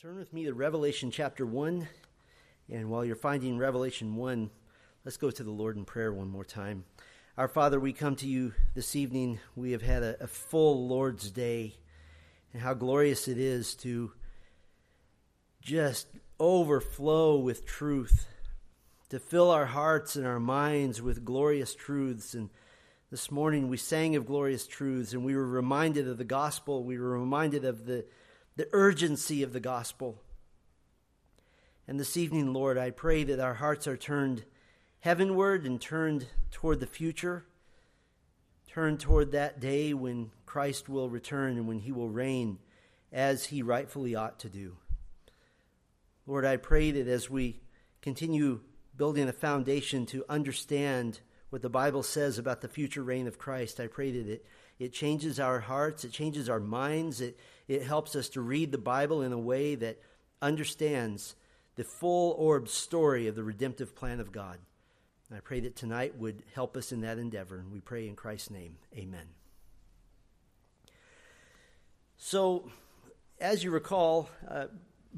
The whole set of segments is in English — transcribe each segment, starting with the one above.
Turn with me to Revelation chapter 1. And while you're finding Revelation 1, let's go to the Lord in prayer one more time. Our Father, we come to you this evening. We have had a, a full Lord's Day, and how glorious it is to just overflow with truth, to fill our hearts and our minds with glorious truths. And this morning we sang of glorious truths, and we were reminded of the gospel. We were reminded of the the urgency of the gospel. And this evening, Lord, I pray that our hearts are turned heavenward and turned toward the future, turned toward that day when Christ will return and when he will reign as he rightfully ought to do. Lord, I pray that as we continue building a foundation to understand what the Bible says about the future reign of Christ, I pray that it, it changes our hearts, it changes our minds, it, it helps us to read the Bible in a way that understands the full orb story of the redemptive plan of God. And I pray that tonight would help us in that endeavor. And we pray in Christ's name. Amen. So, as you recall, uh,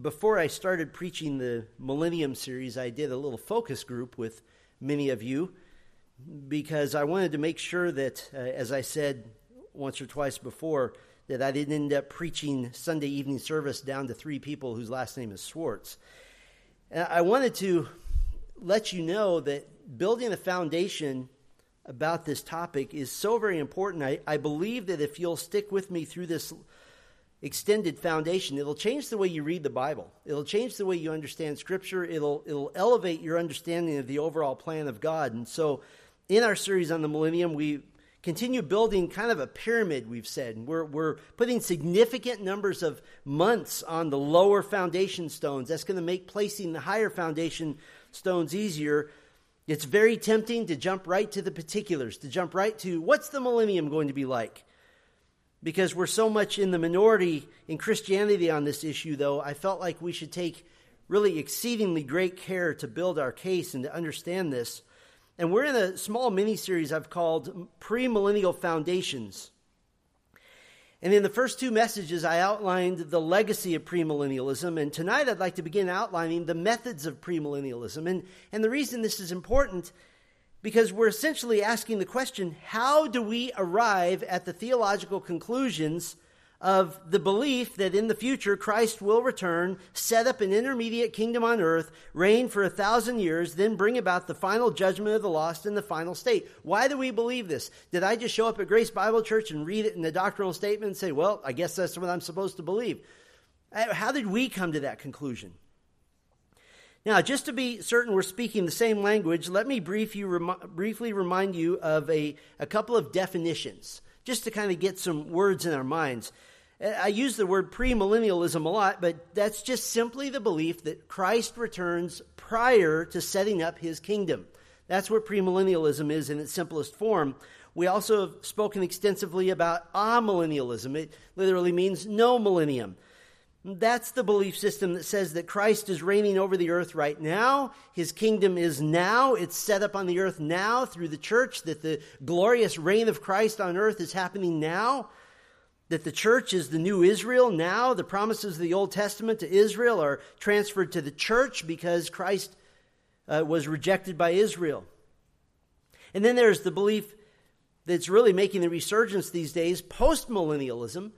before I started preaching the Millennium series, I did a little focus group with many of you because I wanted to make sure that, uh, as I said once or twice before, that I didn't end up preaching Sunday evening service down to three people whose last name is Swartz. And I wanted to let you know that building a foundation about this topic is so very important. I, I believe that if you'll stick with me through this extended foundation, it'll change the way you read the Bible. It'll change the way you understand Scripture. It'll, it'll elevate your understanding of the overall plan of God. And so, in our series on the millennium, we continue building kind of a pyramid, we've said. We're, we're putting significant numbers of months on the lower foundation stones. That's going to make placing the higher foundation stones easier. It's very tempting to jump right to the particulars, to jump right to what's the millennium going to be like? Because we're so much in the minority in Christianity on this issue, though, I felt like we should take really exceedingly great care to build our case and to understand this. And we're in a small mini series I've called Premillennial Foundations. And in the first two messages, I outlined the legacy of premillennialism. And tonight, I'd like to begin outlining the methods of premillennialism. And, and the reason this is important, because we're essentially asking the question how do we arrive at the theological conclusions of the belief that in the future Christ will return, set up an intermediate kingdom on earth, reign for a thousand years, then bring about the final judgment of the lost in the final state. Why do we believe this? Did I just show up at Grace Bible Church and read it in the doctrinal statement and say, well, I guess that's what I'm supposed to believe? Uh, how did we come to that conclusion? Now, just to be certain we're speaking the same language, let me brief you, rem- briefly remind you of a, a couple of definitions, just to kind of get some words in our minds. I use the word premillennialism a lot, but that's just simply the belief that Christ returns prior to setting up his kingdom. That's what premillennialism is in its simplest form. We also have spoken extensively about amillennialism. It literally means no millennium. That's the belief system that says that Christ is reigning over the earth right now. His kingdom is now. It's set up on the earth now through the church, that the glorious reign of Christ on earth is happening now that the church is the new Israel now. The promises of the Old Testament to Israel are transferred to the church because Christ uh, was rejected by Israel. And then there's the belief that's really making the resurgence these days postmillennialism.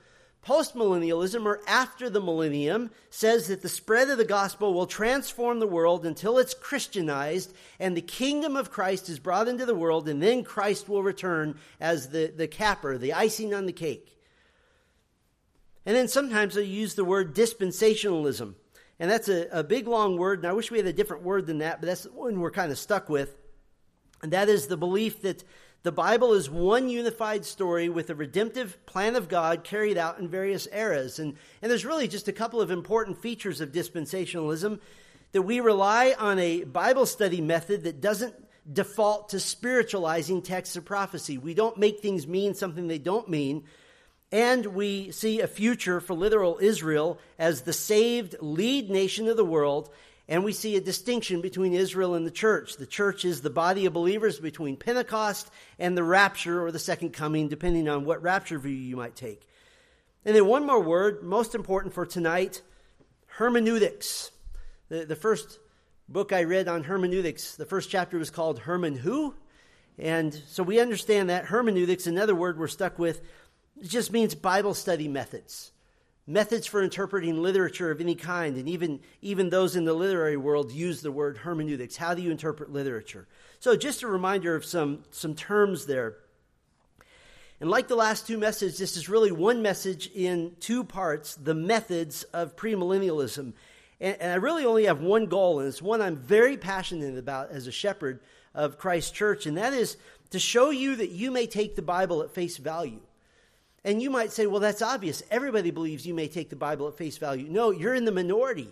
Postmillennialism, or after the millennium, says that the spread of the gospel will transform the world until it's Christianized and the kingdom of Christ is brought into the world, and then Christ will return as the, the capper, the icing on the cake. And then sometimes they use the word dispensationalism. And that's a, a big long word, and I wish we had a different word than that, but that's the one we're kind of stuck with. And that is the belief that the Bible is one unified story with a redemptive plan of God carried out in various eras. And, and there's really just a couple of important features of dispensationalism that we rely on a Bible study method that doesn't default to spiritualizing texts of prophecy. We don't make things mean something they don't mean. And we see a future for literal Israel as the saved lead nation of the world. And we see a distinction between Israel and the church. The church is the body of believers between Pentecost and the rapture or the second coming, depending on what rapture view you might take. And then one more word, most important for tonight hermeneutics. The, the first book I read on hermeneutics, the first chapter was called Herman Who? And so we understand that hermeneutics, another word we're stuck with, just means Bible study methods. Methods for interpreting literature of any kind, and even, even those in the literary world use the word hermeneutics. How do you interpret literature? So, just a reminder of some, some terms there. And like the last two messages, this is really one message in two parts the methods of premillennialism. And, and I really only have one goal, and it's one I'm very passionate about as a shepherd of Christ Church, and that is to show you that you may take the Bible at face value. And you might say, well, that's obvious. Everybody believes you may take the Bible at face value. No, you're in the minority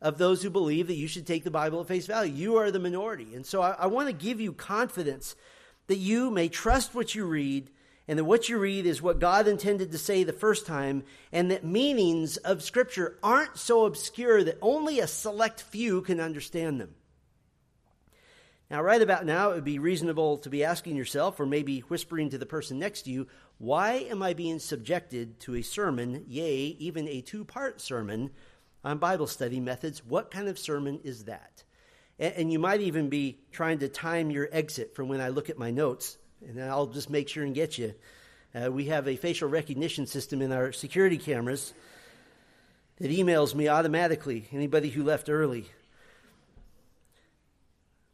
of those who believe that you should take the Bible at face value. You are the minority. And so I, I want to give you confidence that you may trust what you read and that what you read is what God intended to say the first time, and that meanings of Scripture aren't so obscure that only a select few can understand them. Now, right about now, it would be reasonable to be asking yourself, or maybe whispering to the person next to you, why am I being subjected to a sermon, yea, even a two part sermon on Bible study methods? What kind of sermon is that? And, you might even be trying to time your exit from when I look at my notes, and I'll just make sure and get you. Uh, we have a facial recognition system in our security cameras that emails me automatically anybody who left early.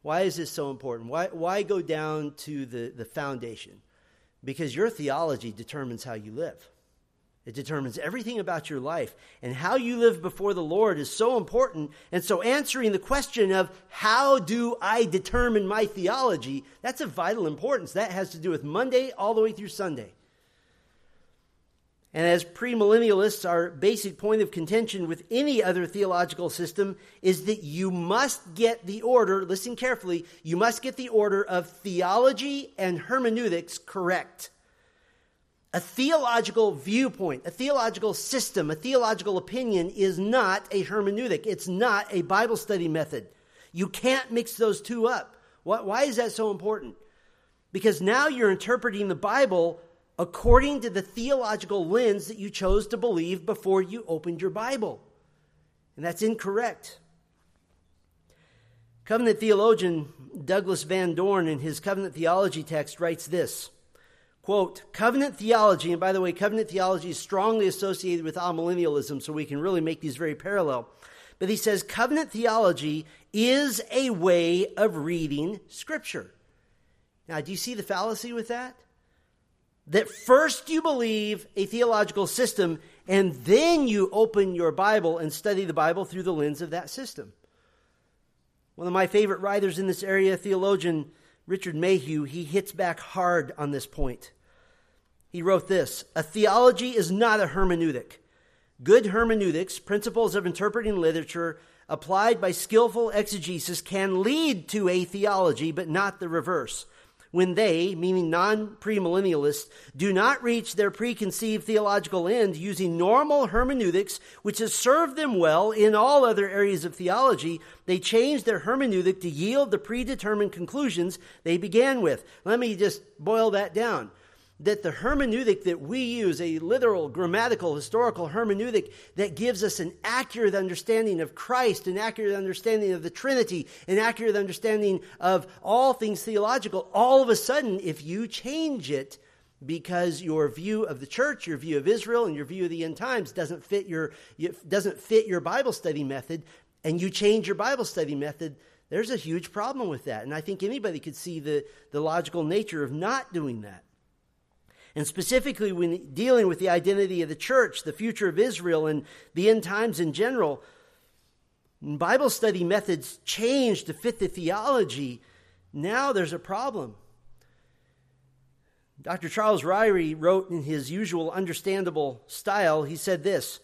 Why is this so important? Why, why go down to the, the foundation? Because your theology determines how you live. It determines everything about your life. And how you live before the Lord is so important. And so answering the question of how do I determine my theology, that's of vital importance. That has to do with Monday all the way through Sunday. And as premillennialists, our basic point of contention with any other theological system is that you must get the order, listen carefully, you must get the order of theology and hermeneutics correct. A theological viewpoint, a theological system, a theological opinion is not a hermeneutic. It's not a Bible study method. You can't mix those two up. Why is that so important? Because now you're interpreting the Bible according to the theological lens that you chose to believe before you opened your Bible. And that's incorrect. Covenant theologian Douglas Van Dorn, in his covenant theology text, writes this quote, Covenant theology, and by the way, covenant theology is strongly associated with amillennialism, so we can really make these very parallel. But he says, covenant theology is a way of reading Scripture. Now, do you see the fallacy with that? That first you believe a theological system and then you open your Bible and study the Bible through the lens of that system. One of my favorite writers in this area, theologian Richard Mayhue, he hits back hard on this point. He wrote this A theology is not a hermeneutic. Good hermeneutics, principles of interpreting literature, applied by skillful exegesis, can lead to a theology, but not the reverse when they, meaning non premillennialists, do not reach their preconceived theological end using normal hermeneutics, which has served them well in all other areas of theology, they change their hermeneutic to yield the predetermined conclusions they began with. Let me just boil that down that the hermeneutic that we use, a literal, grammatical, historical hermeneutic that gives us an accurate understanding of Christ, an accurate understanding of the Trinity, an accurate understanding of all things theological, all of a sudden, if you change it, because your view of the church, your view of Israel, and your view of the end times doesn't fit your doesn't fit your Bible study method, and you change your Bible study method, there's a huge problem with that. And I think anybody could see the, the logical nature of not doing that. And specifically, when dealing with the identity of the church, the future of Israel, and the end times in general, Bible study methods change to fit the theology. Now there's a problem. Dr. Charles Ryrie wrote in his usual understandable style, he said this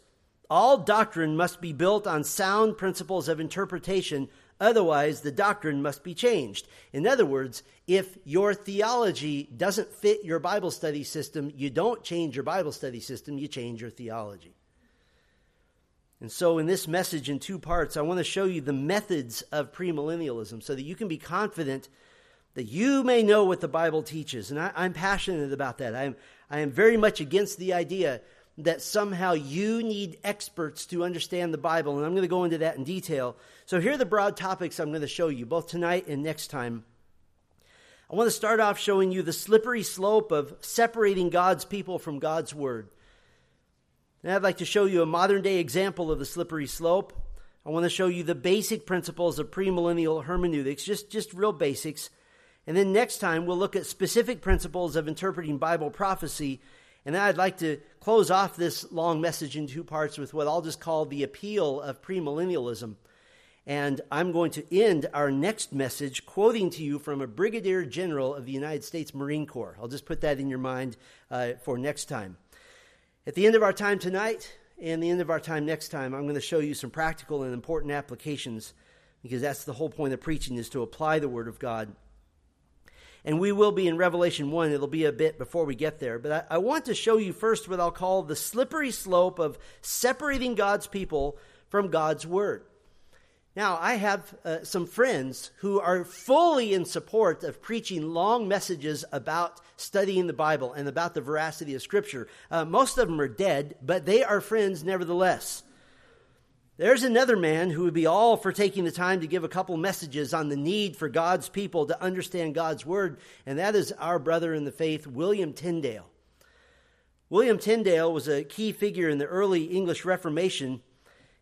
All doctrine must be built on sound principles of interpretation Otherwise, the doctrine must be changed. In other words, if your theology doesn't fit your Bible study system, you don't change your Bible study system, you change your theology. And so, in this message in two parts, I want to show you the methods of premillennialism so that you can be confident that you may know what the Bible teaches. And I, am passionate about that. I am, I am very much against the idea that somehow you need experts to understand the Bible, and I'm going to go into that in detail. So, here are the broad topics I'm going to show you, both tonight and next time. I want to start off showing you the slippery slope of separating God's people from God's Word. And I'd like to show you a modern day example of the slippery slope. I want to show you the basic principles of premillennial hermeneutics, just, just real basics. And then next time, we'll look at specific principles of interpreting Bible prophecy. And then I'd like to close off this long message in two parts with what I'll just call the appeal of premillennialism. And I'm going to end our next message quoting to you from a brigadier general of the United States Marine Corps. I'll just put that in your mind uh, for next time. At the end of our time tonight and the end of our time next time, I'm going to show you some practical and important applications because that's the whole point of preaching is to apply the Word of God. And we will be in Revelation 1. It'll be a bit before we get there. But I, I want to show you first what I'll call the slippery slope of separating God's people from God's Word. Now, I have uh, some friends who are fully in support of preaching long messages about studying the Bible and about the veracity of Scripture. Uh, most of them are dead, but they are friends nevertheless. There's another man who would be all for taking the time to give a couple messages on the need for God's people to understand God's Word, and that is our brother in the faith, William Tyndale. William Tyndale was a key figure in the early English Reformation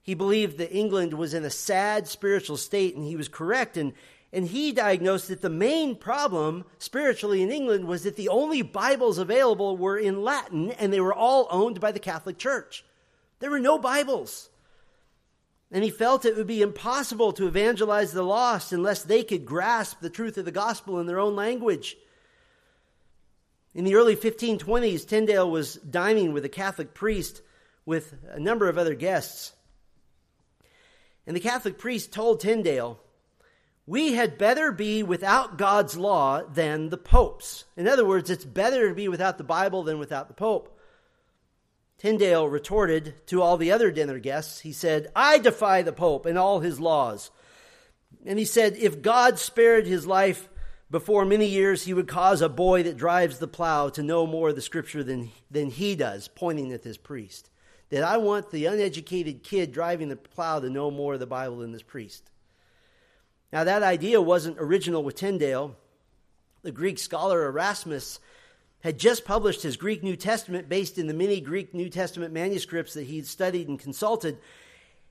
he believed that England was in a sad spiritual state, and he was correct. And, and he diagnosed that the main problem spiritually in England was that the only Bibles available were in Latin, and they were all owned by the Catholic Church. There were no Bibles. And he felt it would be impossible to evangelize the lost unless they could grasp the truth of the gospel in their own language. In the early 1520s, Tyndale was dining with a Catholic priest with a number of other guests. And the Catholic priest told Tyndale, we had better be without God's law than the Pope's. In other words, it's better to be without the Bible than without the Pope. Tyndale retorted to all the other dinner guests, he said, I defy the Pope and all his laws. And he said, if God spared his life before many years, he would cause a boy that drives the plow to know more of the scripture than, than he does, pointing at this priest that I want the uneducated kid driving the plow to know more of the Bible than this priest. Now, that idea wasn't original with Tyndale. The Greek scholar Erasmus had just published his Greek New Testament based in the many Greek New Testament manuscripts that he'd studied and consulted.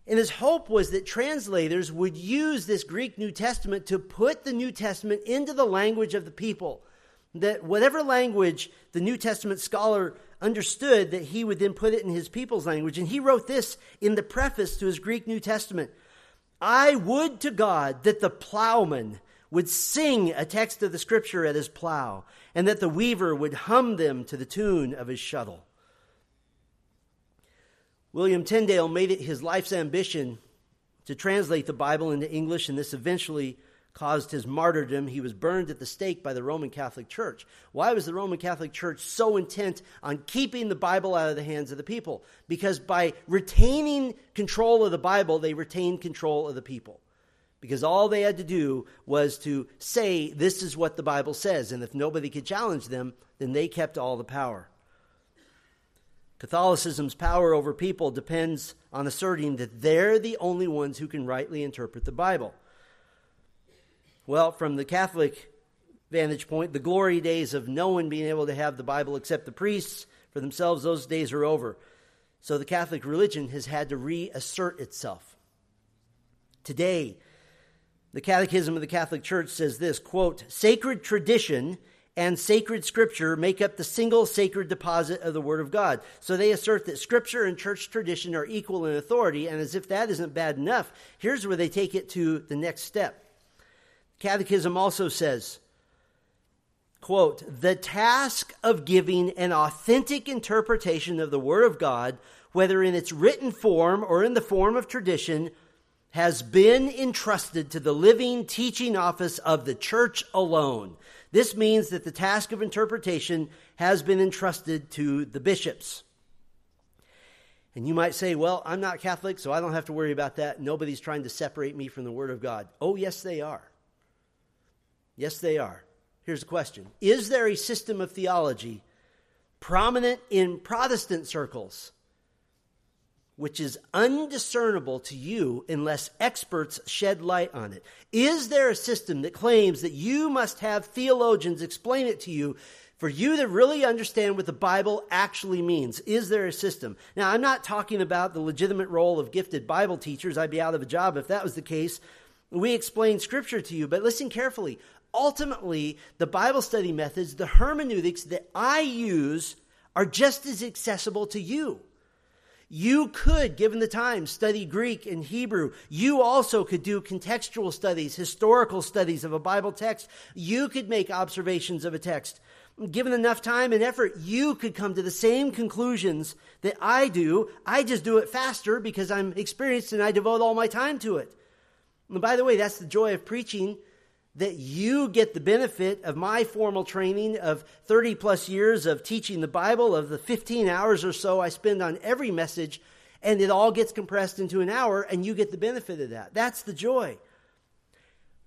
And his hope was that translators would use this Greek New Testament to put the New Testament into the language of the people. That whatever language the New Testament scholar understood that he would then put it in his people's language. And he wrote this in the preface to his Greek New Testament I would to God that the plowman would sing a text of the scripture at his plow, and that the weaver would hum them to the tune of his shuttle. William Tyndale made it his life's ambition to translate the Bible into English, and this eventually caused his martyrdom. He was burned at the stake by the Roman Catholic Church. Why was the Roman Catholic Church so intent on keeping the Bible out of the hands of the people? Because by retaining control of the Bible, they retained control of the people. Because all they had to do was to say, this is what the Bible says. And if nobody could challenge them, then they kept all the power. Catholicism's power over people depends on asserting that they're the only ones who can rightly interpret the Bible. Well, from the Catholic vantage point, the glory days of no one being able to have the Bible except the priests for themselves, those days are over. So the Catholic religion has had to reassert itself. Today, the Catechism of the Catholic Church says this quote, sacred tradition and sacred scripture make up the single sacred deposit of the Word of God. So they assert that scripture and church tradition are equal in authority, and as if that isn't bad enough, here's where they take it to the next step. Catechism also says, quote, the task of giving an authentic interpretation of the Word of God, whether in its written form or in the form of tradition, has been entrusted to the living teaching office of the church alone. This means that the task of interpretation has been entrusted to the bishops. And you might say, well, I'm not Catholic, so I don't have to worry about that. Nobody's trying to separate me from the Word of God. Oh, yes, they are. Yes, they are. Here's the question Is there a system of theology prominent in Protestant circles which is undiscernible to you unless experts shed light on it? Is there a system that claims that you must have theologians explain it to you for you to really understand what the Bible actually means? Is there a system? Now, I'm not talking about the legitimate role of gifted Bible teachers. I'd be out of a job if that was the case. We explain scripture to you, but listen carefully. Ultimately, the Bible study methods, the hermeneutics that I use, are just as accessible to you. You could, given the time, study Greek and Hebrew. You also could do contextual studies, historical studies of a Bible text. You could make observations of a text. Given enough time and effort, you could come to the same conclusions that I do. I just do it faster because I'm experienced and I devote all my time to it. And by the way, that's the joy of preaching that you get the benefit of my formal training of 30 plus years of teaching the Bible, of the 15 hours or so I spend on every message, and it all gets compressed into an hour, and you get the benefit of that. That's the joy.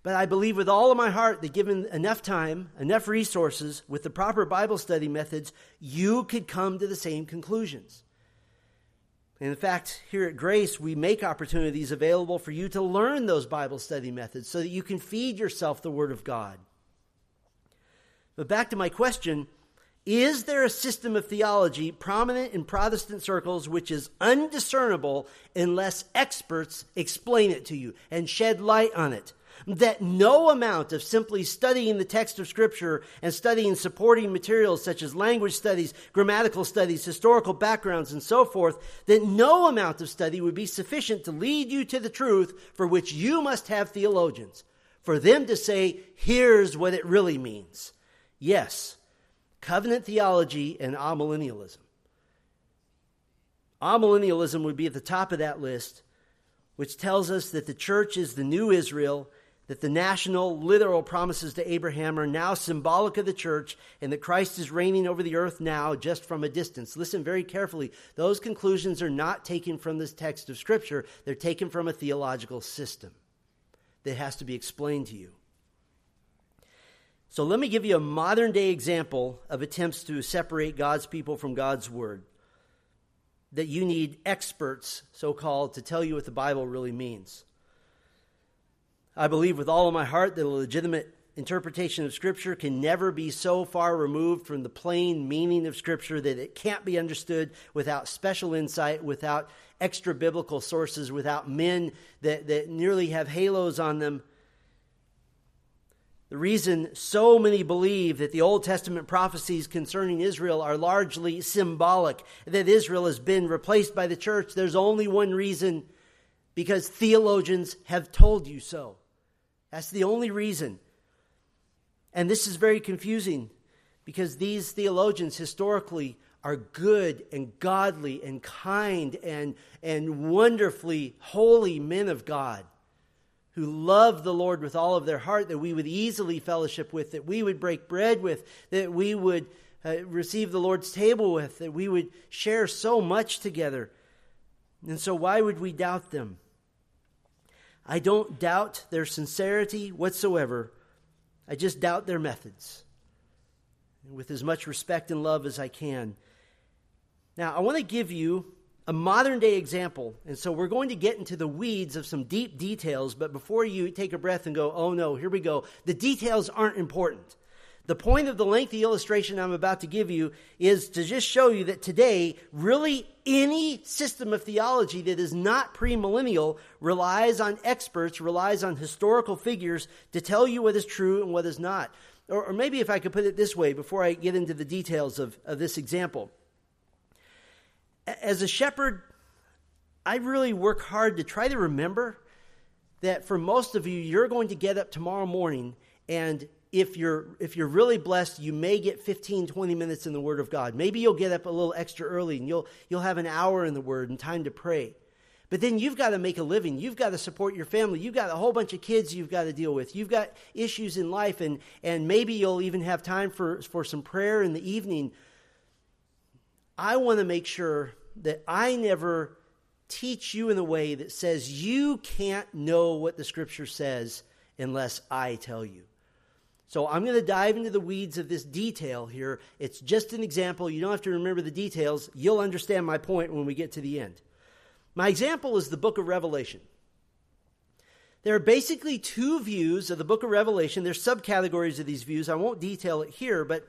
But I believe with all of my heart that given enough time, enough resources, with the proper Bible study methods, you could come to the same conclusions. In fact, here at Grace, we make opportunities available for you to learn those Bible study methods so that you can feed yourself the Word of God. But back to my question Is there a system of theology prominent in Protestant circles which is undiscernible unless experts explain it to you and shed light on it? That no amount of simply studying the text of Scripture and studying supporting materials such as language studies, grammatical studies, historical backgrounds, and so forth, that no amount of study would be sufficient to lead you to the truth for which you must have theologians, for them to say, here's what it really means. Yes, covenant theology and amillennialism. Amillennialism would be at the top of that list, which tells us that the church is the new Israel that the national, literal promises to Abraham are now symbolic of the church and that Christ is reigning over the earth now just from a distance. Listen very carefully. Those conclusions are not taken from this text of Scripture, they're taken from a theological system that has to be explained to you. So let me give you a modern day example of attempts to separate God's people from God's word. That you need experts, so called, to tell you what the Bible really means. I believe with all of my heart that a legitimate interpretation of Scripture can never be so far removed from the plain meaning of Scripture that it can't be understood without special insight, without extra biblical sources, without men that, that nearly have halos on them. The reason so many believe that the Old Testament prophecies concerning Israel are largely symbolic, that Israel has been replaced by the church, there's only one reason because theologians have told you so. That's the only reason. And this is very confusing because these theologians historically are good and godly and kind and, and wonderfully holy men of God who love the Lord with all of their heart, that we would easily fellowship with, that we would break bread with, that we would uh, receive the Lord's table with, that we would share so much together. And so, why would we doubt them? I don't doubt their sincerity whatsoever. I just doubt their methods with as much respect and love as I can. Now, I want to give you a modern day example. And so we're going to get into the weeds of some deep details. But before you take a breath and go, oh no, here we go, the details aren't important. The point of the lengthy illustration I'm about to give you is to just show you that today, really any system of theology that is not premillennial relies on experts, relies on historical figures to tell you what is true and what is not. Or, or maybe if I could put it this way before I get into the details of, of this example. As a shepherd, I really work hard to try to remember that for most of you, you're going to get up tomorrow morning and if you're if you're really blessed you may get 15 20 minutes in the word of god. Maybe you'll get up a little extra early and you'll you'll have an hour in the word and time to pray. But then you've got to make a living. You've got to support your family. You've got a whole bunch of kids you've got to deal with. You've got issues in life and and maybe you'll even have time for for some prayer in the evening. I want to make sure that i never teach you in a way that says you can't know what the scripture says unless i tell you so I'm going to dive into the weeds of this detail here. It's just an example. You don't have to remember the details. You'll understand my point when we get to the end. My example is the book of Revelation. There are basically two views of the book of Revelation. There's subcategories of these views. I won't detail it here, but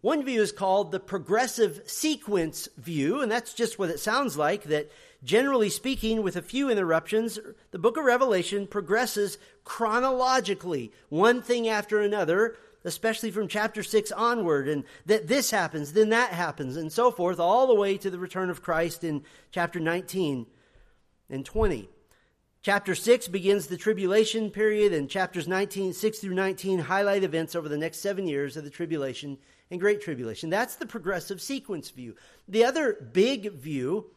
one view is called the progressive sequence view, and that's just what it sounds like that generally speaking, with a few interruptions, the book of Revelation progresses chronologically, one thing after another, especially from chapter 6 onward, and that this happens, then that happens, and so forth, all the way to the return of Christ in chapter 19 and 20. Chapter 6 begins the tribulation period, and chapters 19, 6 through 19 highlight events over the next seven years of the tribulation and great tribulation. That's the progressive sequence view. The other big view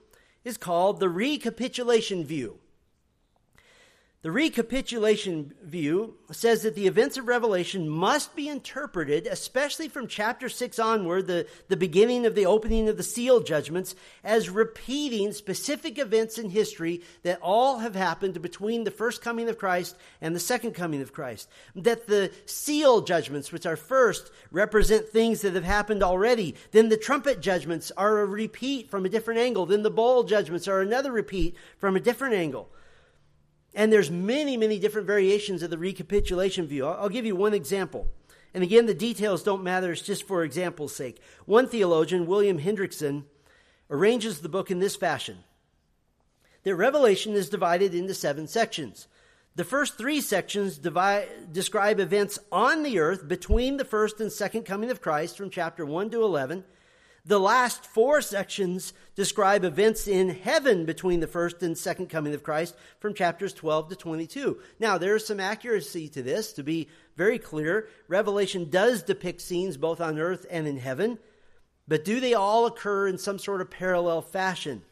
is called the recapitulation view. The recapitulation view says that the events of Revelation must be interpreted, especially from chapter 6 onward, the, the beginning of the opening of the seal judgments, as repeating specific events in history that all have happened between the first coming of Christ and the second coming of Christ. That the seal judgments, which are first, represent things that have happened already. Then the trumpet judgments are a repeat from a different angle. Then the bowl judgments are another repeat from a different angle. And there's many, many different variations of the recapitulation view. I'll, I'll give you one example. And again, the details don't matter, it's just for example's sake. One theologian, William Hendriksen, arranges the book in this fashion that Revelation is divided into seven sections. The first three sections divide, describe events on the earth between the first and second coming of Christ from chapter 1 to 11. The last four sections describe events in heaven between the first and second coming of Christ from chapters 12 to 22. Now, there is some accuracy to this. To be very clear, Revelation does depict scenes both on earth and in heaven, but do they all occur in some sort of parallel fashion?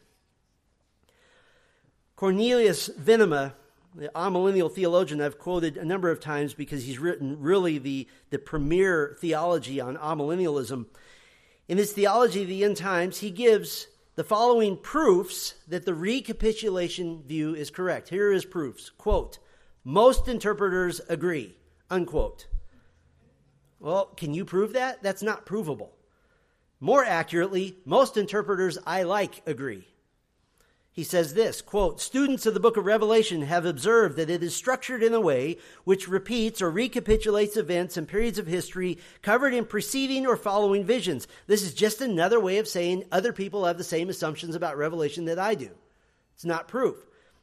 Cornelius Venema, the amillennial theologian I've quoted a number of times because he's written really the, the premier theology on amillennialism, in his theology of the end times, he gives the following proofs that the recapitulation view is correct. Here are his proofs. Quote, most interpreters agree, unquote. Well, can you prove that? That's not provable. More accurately, most interpreters I like agree he says this quote students of the book of revelation have observed that it is structured in a way which repeats or recapitulates events and periods of history covered in preceding or following visions. This is just another way of saying other people have the same assumptions about revelation that i do. It's not proof.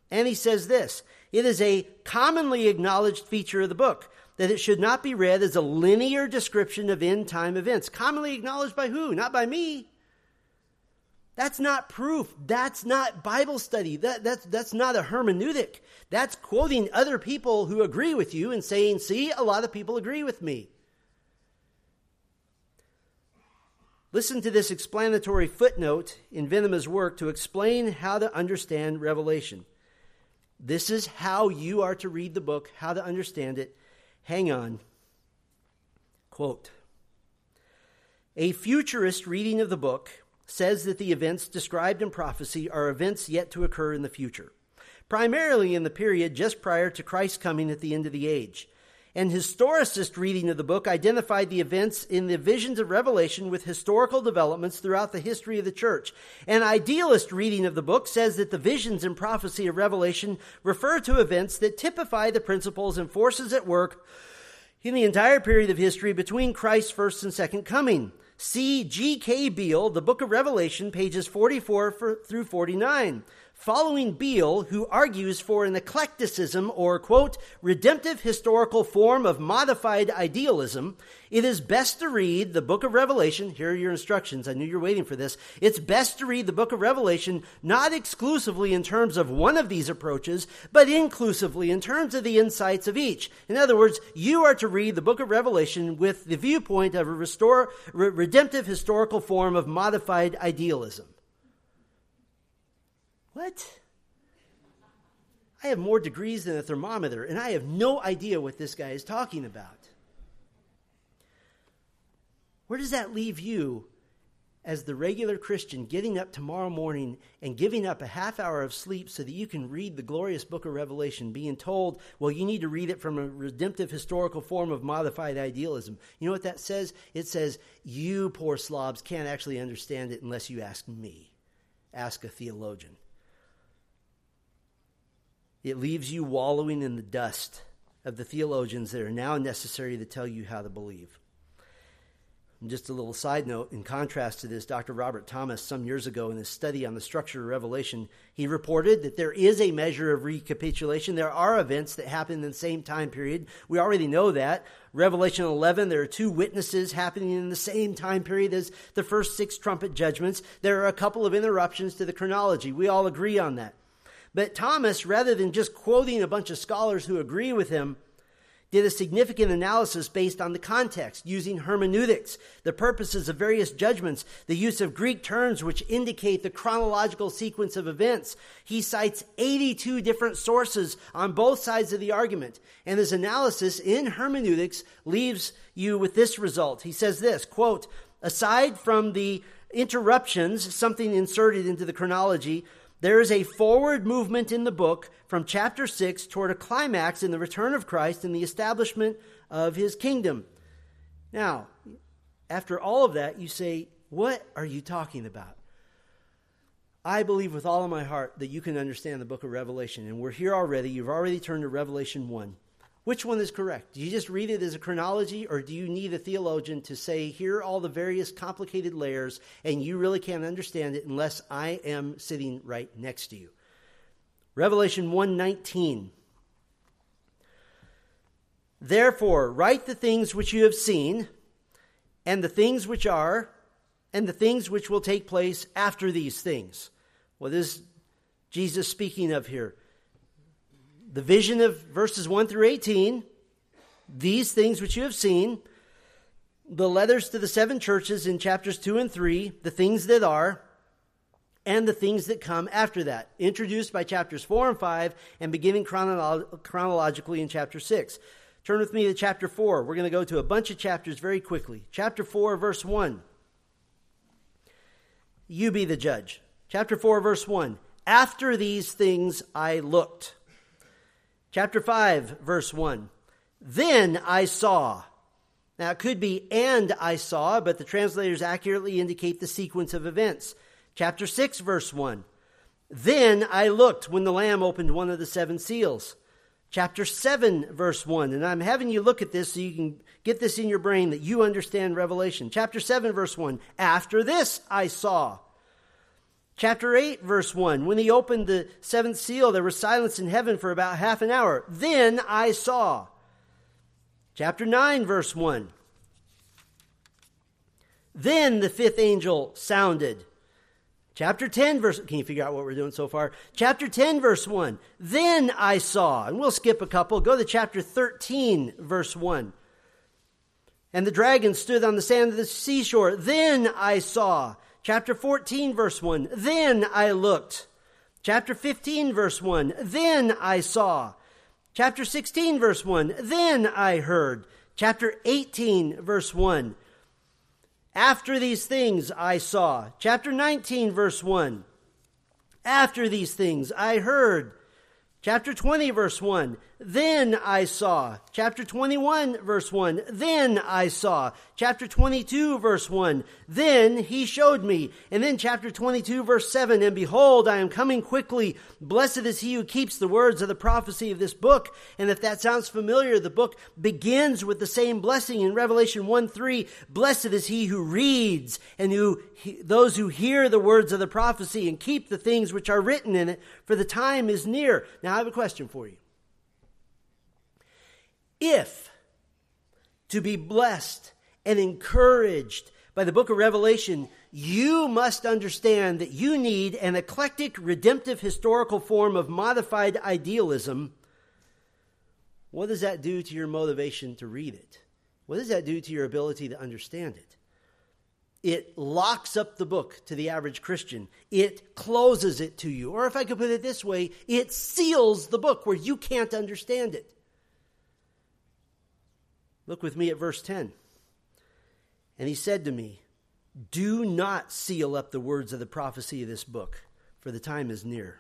And he says this it is a commonly acknowledged feature of the book that it should not be read as a linear description of end time events. Commonly acknowledged by who? Not by me that's not proof. That's not Bible study. That, that's, that's not a hermeneutic. That's quoting other people who agree with you and saying, see, a lot of people agree with me. Listen to this explanatory footnote in Venema's work to explain how to understand Revelation. This is how you are to read the book, how to understand it. Hang on. Quote A futurist reading of the book says that the events described in prophecy are events yet to occur in the future, primarily in the period just prior to Christ's coming at the end of the age. An historicist reading of the book identified the events in the visions of Revelation with historical developments throughout the history of the church. An idealist reading of the book says that the visions and prophecy of Revelation refer to events that typify the principles and forces at work in the entire period of history between Christ's first and second coming. See G.K. Beale, The Book of Revelation, pages 44 through 49 following Beale, who argues for an eclecticism or, quote, redemptive historical form of modified idealism, it is best to read the book of Revelation. Here are your instructions. I knew you were waiting for this. It's best to read the book of Revelation not exclusively in terms of one of these approaches, but inclusively in terms of the insights of each. In other words, you are to read the book of Revelation with the viewpoint of a restore, redemptive historical form of modified idealism. What? I have more degrees than a thermometer, and I have no idea what this guy is talking about. Where does that leave you as the regular Christian getting up tomorrow morning and giving up a half hour of sleep so that you can read the glorious book of Revelation, being told, well, you need to read it from a redemptive historical form of modified idealism? You know what that says? It says, you poor slobs can't actually understand it unless you ask me. Ask a theologian. It leaves you wallowing in the dust of the theologians that are now necessary to tell you how to believe. And just a little side note, in contrast to this, Dr. Robert Thomas, some years ago in his study on the structure of Revelation, he reported that there is a measure of recapitulation. There are events that happen in the same time period. We already know that. Revelation 11, there are two witnesses happening in the same time period as the first six trumpet judgments. There are a couple of interruptions to the chronology. We all agree on that. But Thomas, rather than just quoting a bunch of scholars who agree with him, did a significant analysis based on the context, using hermeneutics, the purposes of various judgments, the use of Greek terms which indicate the chronological sequence of events. He cites 82 different sources on both sides of the argument. And his analysis in hermeneutics leaves you with this result. He says this, quote, aside from the interruptions, something inserted into the chronology, there is a forward movement in the book from chapter 6 toward a climax in the return of Christ and the establishment of his kingdom. Now, after all of that, you say, What are you talking about? I believe with all of my heart that you can understand the book of Revelation. And we're here already. You've already turned to Revelation 1. Which one is correct? Do you just read it as a chronology, or do you need a theologian to say, here are all the various complicated layers, and you really can't understand it unless I am sitting right next to you? Revelation 119. Therefore write the things which you have seen and the things which are and the things which will take place after these things. What is Jesus speaking of here? The vision of verses 1 through 18, these things which you have seen, the letters to the seven churches in chapters 2 and 3, the things that are, and the things that come after that, introduced by chapters 4 and 5 and beginning chronolo- chronologically in chapter 6. Turn with me to chapter 4. We're going to go to a bunch of chapters very quickly. Chapter 4, verse 1. You be the judge. Chapter 4, verse 1. After these things I looked. Chapter 5, verse 1. Then I saw. Now it could be and I saw, but the translators accurately indicate the sequence of events. Chapter 6, verse 1. Then I looked when the Lamb opened one of the seven seals. Chapter 7, verse 1. And I'm having you look at this so you can get this in your brain that you understand Revelation. Chapter 7, verse 1. After this I saw. Chapter 8, verse 1. When he opened the seventh seal, there was silence in heaven for about half an hour. Then I saw. Chapter 9, verse 1. Then the fifth angel sounded. Chapter 10, verse, can you figure out what we're doing so far? Chapter 10, verse 1. Then I saw, and we'll skip a couple, go to chapter 13, verse 1. And the dragon stood on the sand of the seashore. Then I saw. Chapter 14, verse 1. Then I looked. Chapter 15, verse 1. Then I saw. Chapter 16, verse 1. Then I heard. Chapter 18, verse 1. After these things I saw. Chapter 19, verse 1. After these things I heard. Chapter 20, verse 1. Then I saw. Chapter 21, verse 1. Then I saw. Chapter 22, verse 1. Then he showed me. And then chapter 22, verse 7. And behold, I am coming quickly. Blessed is he who keeps the words of the prophecy of this book. And if that sounds familiar, the book begins with the same blessing in Revelation 1 3. Blessed is he who reads and who, those who hear the words of the prophecy and keep the things which are written in it, for the time is near. Now I have a question for you if to be blessed and encouraged by the book of Revelation, you must understand that you need an eclectic, redemptive, historical form of modified idealism. What does that do to your motivation to read it? What does that do to your ability to understand it? It locks up the book to the average Christian. It closes it to you. Or if I could put it this way, it seals the book where you can't understand it. Look with me at verse 10. And he said to me, Do not seal up the words of the prophecy of this book, for the time is near.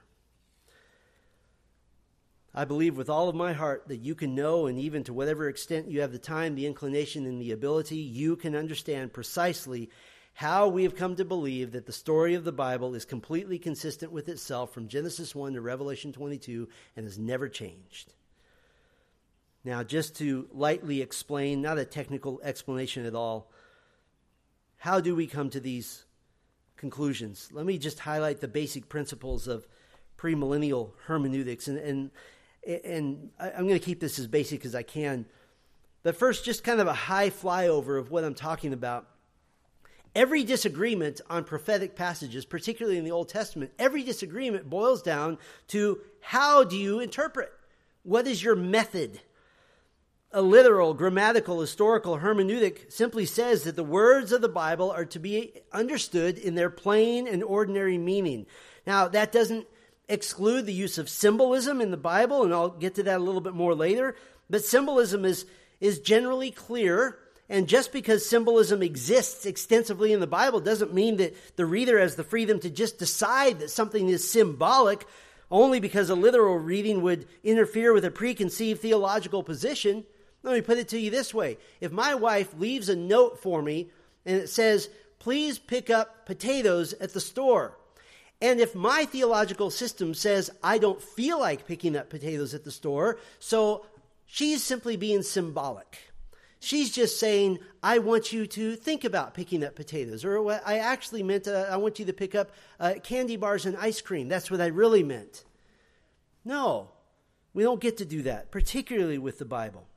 I believe with all of my heart that you can know, and even to whatever extent you have the time, the inclination, and the ability, you can understand precisely how we have come to believe that the story of the Bible is completely consistent with itself from Genesis 1 to Revelation 22 and has never changed. Now, just to lightly explain, not a technical explanation at all, how do we come to these conclusions? Let me just highlight the basic principles of premillennial hermeneutics. And, and, and I'm going to keep this as basic as I can. But first, just kind of a high flyover of what I'm talking about. Every disagreement on prophetic passages, particularly in the Old Testament, every disagreement boils down to how do you interpret? What is your method? A literal, grammatical, historical hermeneutic simply says that the words of the Bible are to be understood in their plain and ordinary meaning. Now, that doesn't exclude the use of symbolism in the Bible, and I'll get to that a little bit more later, but symbolism is, is generally clear and just because symbolism exists extensively in the Bible doesn't mean that the reader has the freedom to just decide that something is symbolic only because a literal reading would interfere with a preconceived theological position. Let me put it to you this way. If my wife leaves a note for me and it says, please pick up potatoes at the store. And if my theological system says I don't feel like picking up potatoes at the store, so she's simply being symbolic. She's just saying, I want you to think about picking up potatoes. Or what I actually meant, uh, I want you to pick up uh, candy bars and ice cream. That's what I really meant. No, we don't get to do that, particularly with the Bible.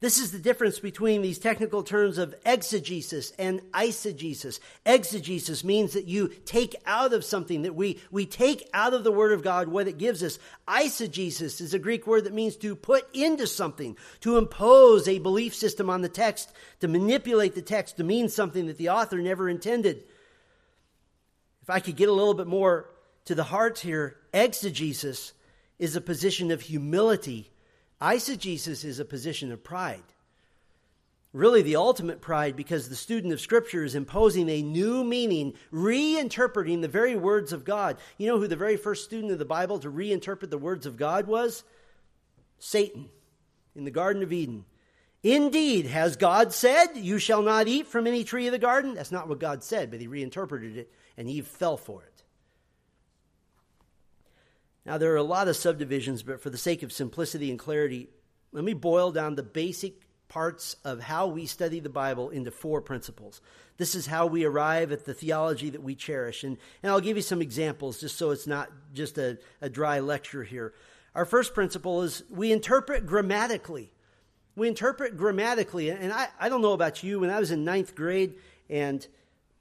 This is the difference between these technical terms of exegesis and eisegesis. Exegesis means that you take out of something, that we, we take out of the Word of God what it gives us. Eisegesis is a Greek word that means to put into something, to impose a belief system on the text, to manipulate the text to mean something that the author never intended. If I could get a little bit more to the heart here, exegesis is a position of humility Eisegesis is a position of pride. Really, the ultimate pride because the student of Scripture is imposing a new meaning, reinterpreting the very words of God. You know who the very first student of the Bible to reinterpret the words of God was? Satan in the Garden of Eden. Indeed, has God said, You shall not eat from any tree of the garden? That's not what God said, but he reinterpreted it, and Eve fell for it. Now, there are a lot of subdivisions, but for the sake of simplicity and clarity, let me boil down the basic parts of how we study the Bible into four principles. This is how we arrive at the theology that we cherish. And, and I'll give you some examples just so it's not just a, a dry lecture here. Our first principle is we interpret grammatically. We interpret grammatically. And I, I don't know about you, when I was in ninth grade and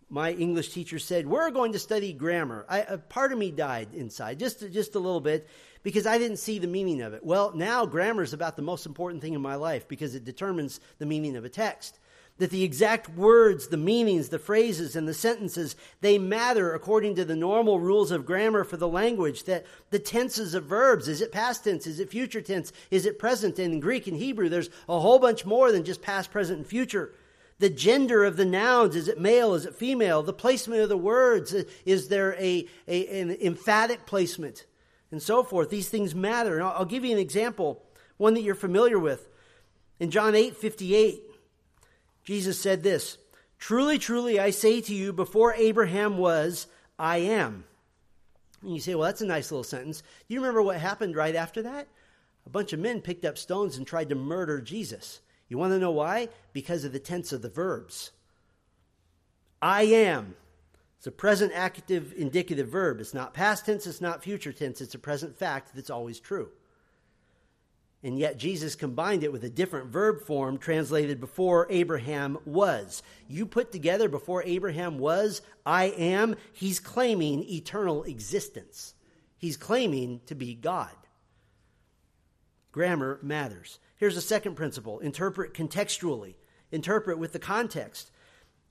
my English teacher said, We're going to study grammar. I, a part of me died inside, just, just a little bit, because I didn't see the meaning of it. Well, now grammar is about the most important thing in my life because it determines the meaning of a text. That the exact words, the meanings, the phrases, and the sentences, they matter according to the normal rules of grammar for the language. That the tenses of verbs, is it past tense? Is it future tense? Is it present? And in Greek and Hebrew, there's a whole bunch more than just past, present, and future the gender of the nouns is it male is it female? The placement of the words is there a, a an emphatic placement? And so forth. These things matter. And I'll, I'll, give you an example one that you're familiar with. In john 8 58 jesus said this truly truly i say to you before abraham was i am. And you say well that's a nice little sentence. Do you remember what happened right after that? A bunch of men picked up stones and tried to murder jesus you want to know why? Because of the tense of the verbs. I am. It's a present active indicative verb. It's not past tense, it's not future tense, it's a present fact that's always true. And yet Jesus combined it with a different verb form translated before Abraham was. You put together before Abraham was, I am, he's claiming eternal existence. He's claiming to be God. Grammar matters. Here's a second principle interpret contextually, interpret with the context.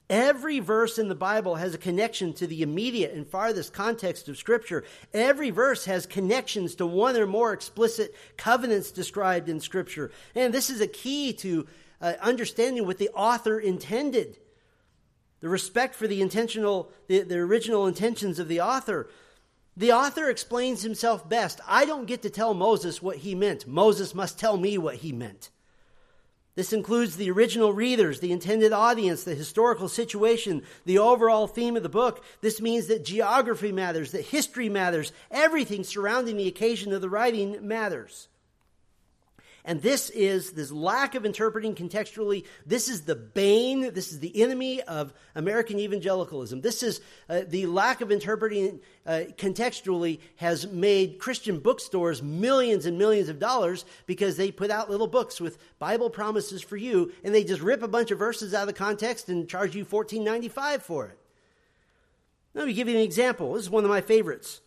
Every verse in the Bible has a connection to the immediate and farthest context of Scripture. Every verse has connections to one or more explicit covenants described in Scripture. And this is a key to uh, understanding what the author intended. The respect for the intentional, the, the original intentions of the author. The author explains himself best. I don't get to tell Moses what he meant. Moses must tell me what he meant. This includes the original readers, the intended audience, the historical situation, the overall theme of the book. This means that geography matters, that history matters, everything surrounding the occasion of the writing matters. And this is this lack of interpreting contextually. This is the bane. This is the enemy of American evangelicalism. This is uh, the lack of interpreting uh, contextually has made Christian bookstores millions and millions of dollars because they put out little books with Bible promises for you, and they just rip a bunch of verses out of context and charge you fourteen ninety five for it. Let me give you an example. This is one of my favorites.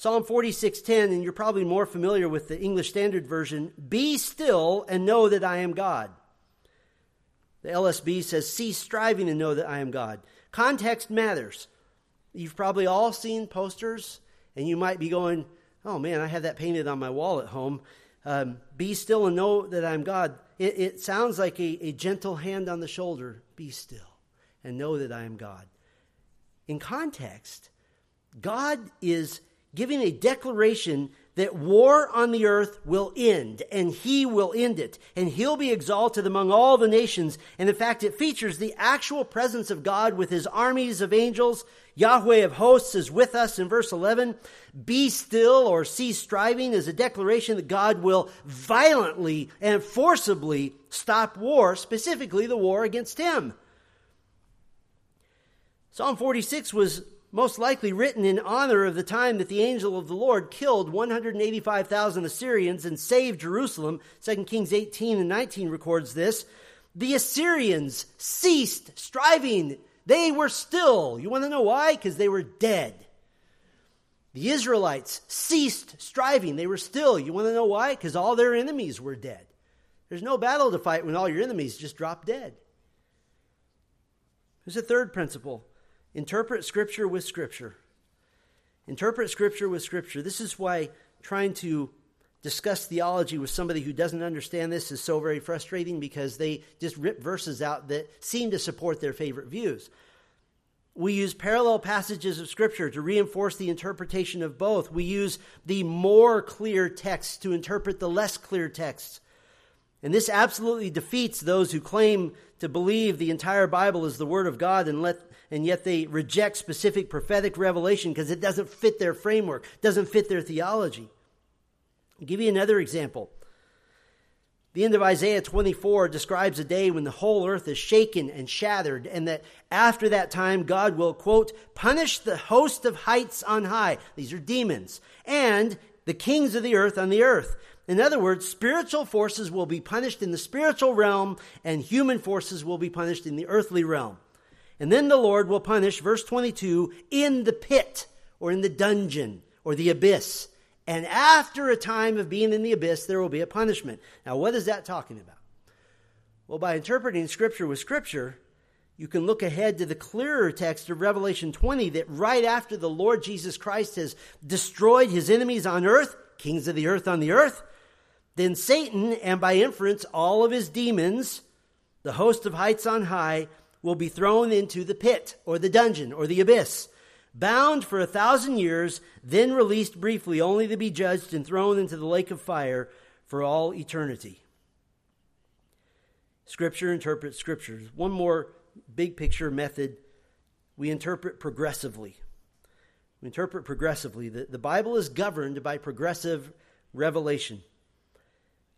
Psalm 46:10 and you're probably more familiar with the English Standard Version, be still and know that I am God. The LSB says cease striving and know that I am God. Context matters. You've probably all seen posters and you might be going, "Oh man, I have that painted on my wall at home." Um, be still and know that I'm God. It, it sounds like a, a gentle hand on the shoulder. Be still and know that I am God. In context, God is giving a declaration that war on the earth will end and he will end it and he'll be exalted among all the nations. And in fact, it features the actual presence of God with his armies of angels. Yahweh of hosts is with us in verse 11. Be still or cease striving is a declaration that God will violently and forcibly stop war, specifically the war against him. Psalm 46 was most likely written in honor of the time that the angel of the Lord killed 185,000 Assyrians and saved Jerusalem. 2 Kings 18 and 19 records this. The Assyrians ceased striving. They were still. You want to know why? Because they were dead. The Israelites ceased striving. They were still. You want to know why? Because all their enemies were dead. There's no battle to fight when all your enemies just drop dead. There's a third principle Interpret Scripture with Scripture. Interpret Scripture with Scripture. This is why trying to discuss theology with somebody who doesn't understand this is so very frustrating because they just rip verses out that seem to support their favorite views. We use parallel passages of Scripture to reinforce the interpretation of both. We use the more clear texts to interpret the less clear texts. And this absolutely defeats those who claim to believe the entire Bible is the Word of God and let and yet they reject specific prophetic revelation because it doesn't fit their framework, doesn't fit their theology. I'll give you another example. The end of Isaiah 24 describes a day when the whole earth is shaken and shattered, and that after that time, God will, quote, punish the host of heights on high. These are demons. And the kings of the earth on the earth. In other words, spiritual forces will be punished in the spiritual realm, and human forces will be punished in the earthly realm. And then the Lord will punish, verse 22, in the pit or in the dungeon or the abyss. And after a time of being in the abyss, there will be a punishment. Now, what is that talking about? Well, by interpreting Scripture with Scripture, you can look ahead to the clearer text of Revelation 20 that right after the Lord Jesus Christ has destroyed his enemies on earth, kings of the earth on the earth, then Satan, and by inference, all of his demons, the host of heights on high, will be thrown into the pit or the dungeon or the abyss, bound for a thousand years, then released briefly, only to be judged and thrown into the lake of fire for all eternity. Scripture interprets scriptures. One more big picture method we interpret progressively. We interpret progressively. The, the Bible is governed by progressive revelation.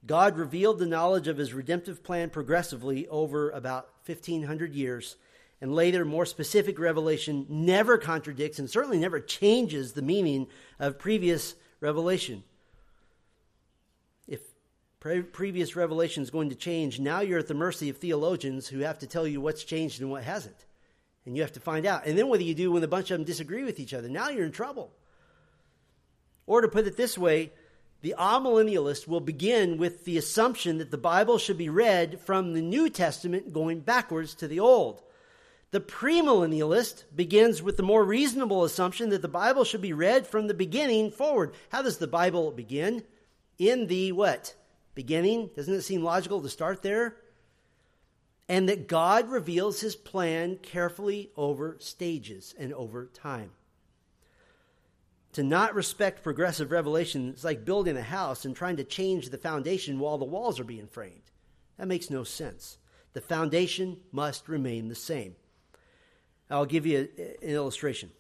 God revealed the knowledge of his redemptive plan progressively over about 1,500 years. And later, more specific revelation never contradicts and certainly never changes the meaning of previous revelation. If pre- previous revelation is going to change, now you're at the mercy of theologians who have to tell you what's changed and what hasn't. And you have to find out. And then what do you do when a bunch of them disagree with each other? Now you're in trouble. Or to put it this way, the amillennialist will begin with the assumption that the Bible should be read from the New Testament going backwards to the Old. The premillennialist begins with the more reasonable assumption that the Bible should be read from the beginning forward. How does the Bible begin? In the what? Beginning? Doesn't it seem logical to start there? And that God reveals his plan carefully over stages and over time. To not respect progressive revelation is like building a house and trying to change the foundation while the walls are being framed. That makes no sense. The foundation must remain the same. I'll give you an illustration.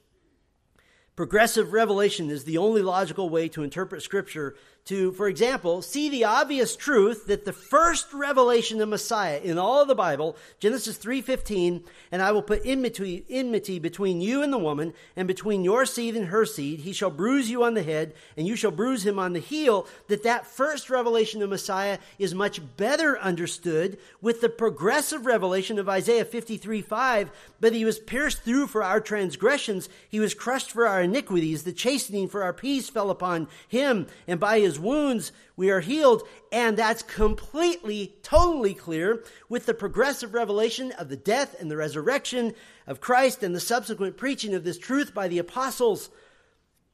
Progressive revelation is the only logical way to interpret Scripture to, for example, see the obvious truth that the first revelation of Messiah in all of the Bible, Genesis 3:15, and I will put enmity, between you and the woman, and between your seed and her seed. He shall bruise you on the head, and you shall bruise him on the heel. That that first revelation of Messiah is much better understood with the progressive revelation of Isaiah 53:5. But he was pierced through for our transgressions; he was crushed for our iniquities. The chastening for our peace fell upon him, and by his his wounds we are healed. And that's completely, totally clear with the progressive revelation of the death and the resurrection of Christ and the subsequent preaching of this truth by the apostles.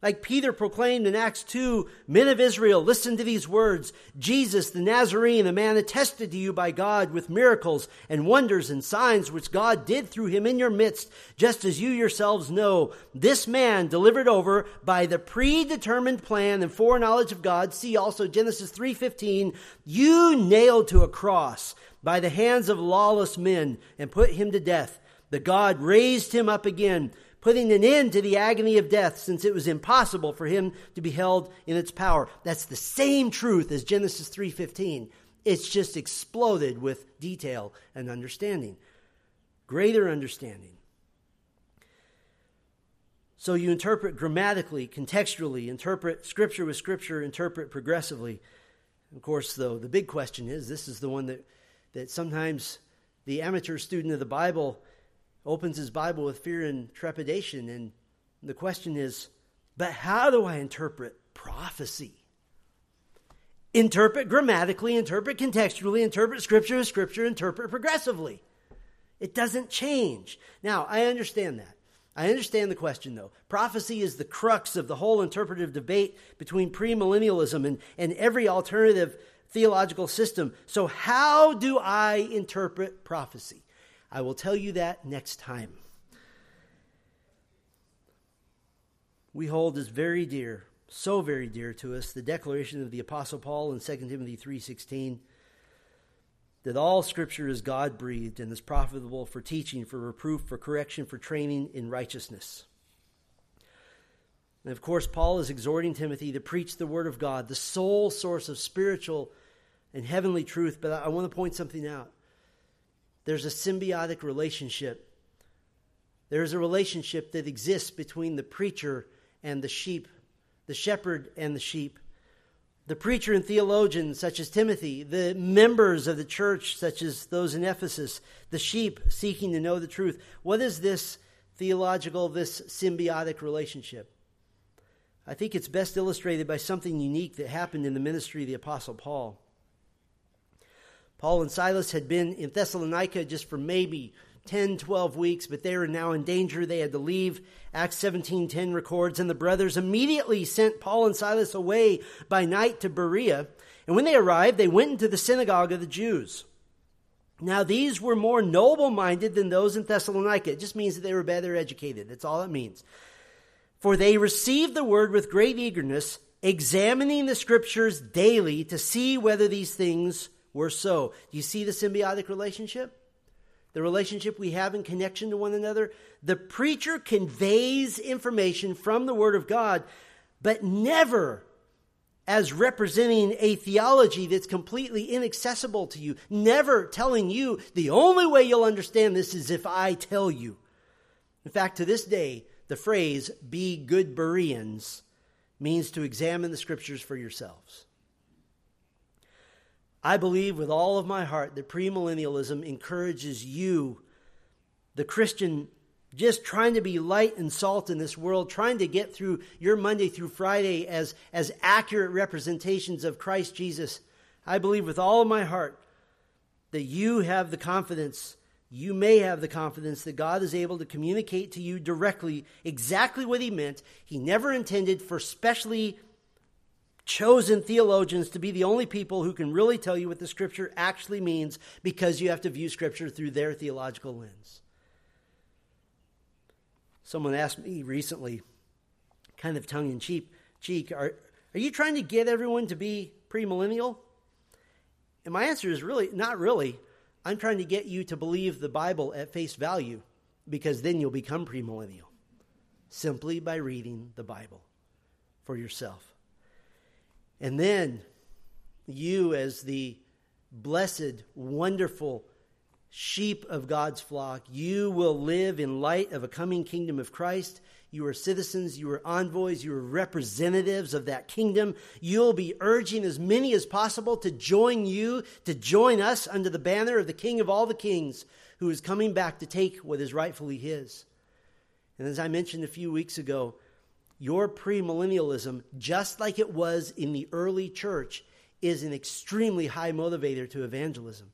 Like Peter proclaimed in Acts 2, men of Israel, listen to these words. Jesus, the Nazarene, a man attested to you by God with miracles and wonders and signs which God did through him in your midst, just as you yourselves know. This man delivered over by the predetermined plan and foreknowledge of God. See also Genesis 3.15, you nailed to a cross by the hands of lawless men and put him to death. The God raised him up again putting an end to the agony of death since it was impossible for him to be held in its power. That's the same truth as Genesis 3:15. It's just exploded with detail and understanding. Greater understanding. So you interpret grammatically, contextually, interpret scripture with scripture, interpret progressively. Of course, though, the big question is this is the one that, that sometimes the amateur student of the Bible opens his Bible with fear and trepidation. And the question is, but how do I interpret prophecy? Interpret grammatically, interpret contextually, interpret scripture with scripture, interpret progressively. It doesn't change. Now, I understand that. I understand the question, though. Prophecy is the crux of the whole interpretive debate between premillennialism and, and every alternative theological system. So, how do I interpret prophecy? I will tell you that next time. We hold as very dear, so very dear to us, the declaration of the apostle Paul in 2 Timothy 3:16 that all scripture is God-breathed and is profitable for teaching, for reproof, for correction, for training in righteousness. And of course, Paul is exhorting Timothy to preach the word of God, the sole source of spiritual and heavenly truth. But I want to point something out there's a symbiotic relationship. There's a relationship that exists between the preacher and the sheep, the shepherd and the sheep. The preacher and theologian, such as Timothy, the members of the church, such as those in Ephesus, the sheep seeking to know the truth. What is this theological, this symbiotic relationship? I think it's best illustrated by something unique that happened in the ministry of the Apostle Paul. Paul and Silas had been in Thessalonica just for maybe 10, 12 weeks, but they were now in danger. They had to leave. Acts 17:10 records, and the brothers immediately sent Paul and Silas away by night to Berea. And when they arrived, they went into the synagogue of the Jews. Now, these were more noble minded than those in Thessalonica. It just means that they were better educated. That's all it means. For they received the word with great eagerness, examining the scriptures daily to see whether these things were so. Do you see the symbiotic relationship? The relationship we have in connection to one another? The preacher conveys information from the Word of God, but never as representing a theology that's completely inaccessible to you, never telling you the only way you'll understand this is if I tell you. In fact, to this day, the phrase, be good Bereans, means to examine the scriptures for yourselves. I believe with all of my heart that premillennialism encourages you, the Christian, just trying to be light and salt in this world, trying to get through your Monday through Friday as, as accurate representations of Christ Jesus. I believe with all of my heart that you have the confidence, you may have the confidence that God is able to communicate to you directly exactly what He meant. He never intended for specially chosen theologians to be the only people who can really tell you what the scripture actually means because you have to view scripture through their theological lens. Someone asked me recently, kind of tongue in cheek, cheek are, are you trying to get everyone to be premillennial? And my answer is really not really. I'm trying to get you to believe the Bible at face value because then you'll become premillennial simply by reading the Bible for yourself. And then you, as the blessed, wonderful sheep of God's flock, you will live in light of a coming kingdom of Christ. You are citizens, you are envoys, you are representatives of that kingdom. You'll be urging as many as possible to join you, to join us under the banner of the King of all the kings, who is coming back to take what is rightfully his. And as I mentioned a few weeks ago, your premillennialism, just like it was in the early church, is an extremely high motivator to evangelism.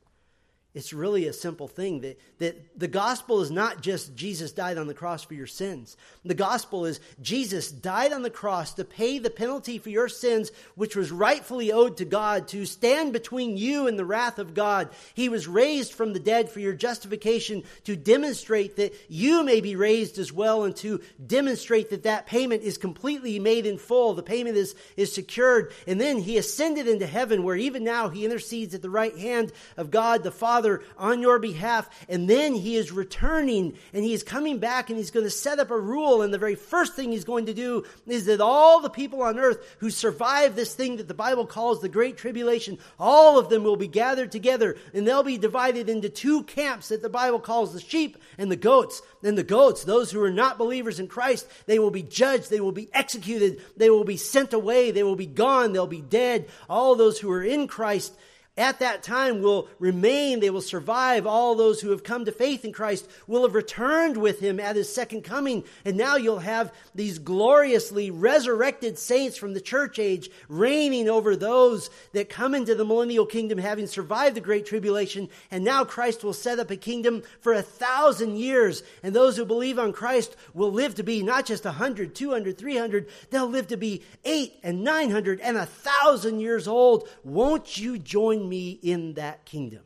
It's really a simple thing that, that the gospel is not just Jesus died on the cross for your sins. The gospel is Jesus died on the cross to pay the penalty for your sins, which was rightfully owed to God, to stand between you and the wrath of God. He was raised from the dead for your justification to demonstrate that you may be raised as well and to demonstrate that that payment is completely made in full. The payment is, is secured. And then he ascended into heaven where even now he intercedes at the right hand of God the Father Father on your behalf. And then he is returning and he is coming back and he's going to set up a rule. And the very first thing he's going to do is that all the people on earth who survive this thing that the Bible calls the Great Tribulation, all of them will be gathered together and they'll be divided into two camps that the Bible calls the sheep and the goats. And the goats, those who are not believers in Christ, they will be judged, they will be executed, they will be sent away, they will be gone, they'll be dead. All those who are in Christ at that time will remain, they will survive. All those who have come to faith in Christ will have returned with him at his second coming. And now you'll have these gloriously resurrected saints from the church age reigning over those that come into the millennial kingdom having survived the great tribulation. And now Christ will set up a kingdom for a thousand years. And those who believe on Christ will live to be not just a hundred, two hundred, three hundred, they'll live to be eight and nine hundred and a thousand years old. Won't you join me in that kingdom.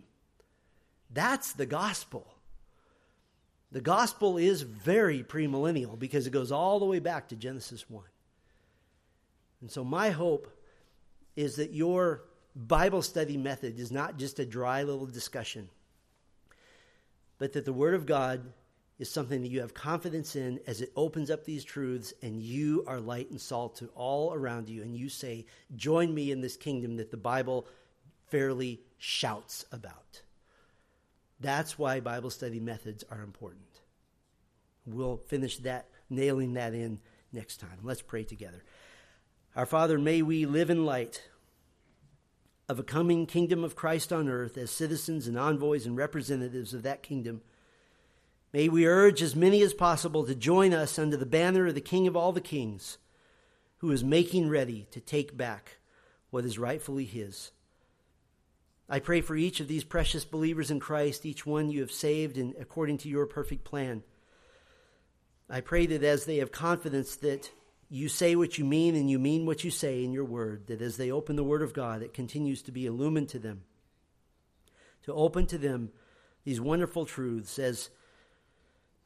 That's the gospel. The gospel is very premillennial because it goes all the way back to Genesis 1. And so, my hope is that your Bible study method is not just a dry little discussion, but that the Word of God is something that you have confidence in as it opens up these truths and you are light and salt to all around you and you say, Join me in this kingdom that the Bible fairly shouts about. That's why Bible study methods are important. We'll finish that, nailing that in next time. Let's pray together. Our Father, may we live in light of a coming kingdom of Christ on earth as citizens and envoys and representatives of that kingdom. May we urge as many as possible to join us under the banner of the King of all the kings, who is making ready to take back what is rightfully his. I pray for each of these precious believers in Christ, each one you have saved and according to your perfect plan. I pray that as they have confidence that you say what you mean and you mean what you say in your word, that as they open the word of God, it continues to be illumined to them, to open to them these wonderful truths. As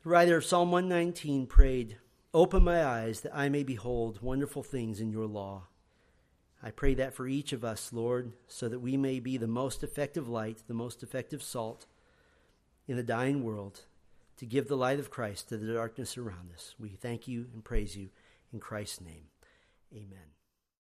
the writer of Psalm 119 prayed, Open my eyes that I may behold wonderful things in your law. I pray that for each of us, Lord, so that we may be the most effective light, the most effective salt in the dying world to give the light of Christ to the darkness around us. We thank you and praise you in Christ's name. Amen.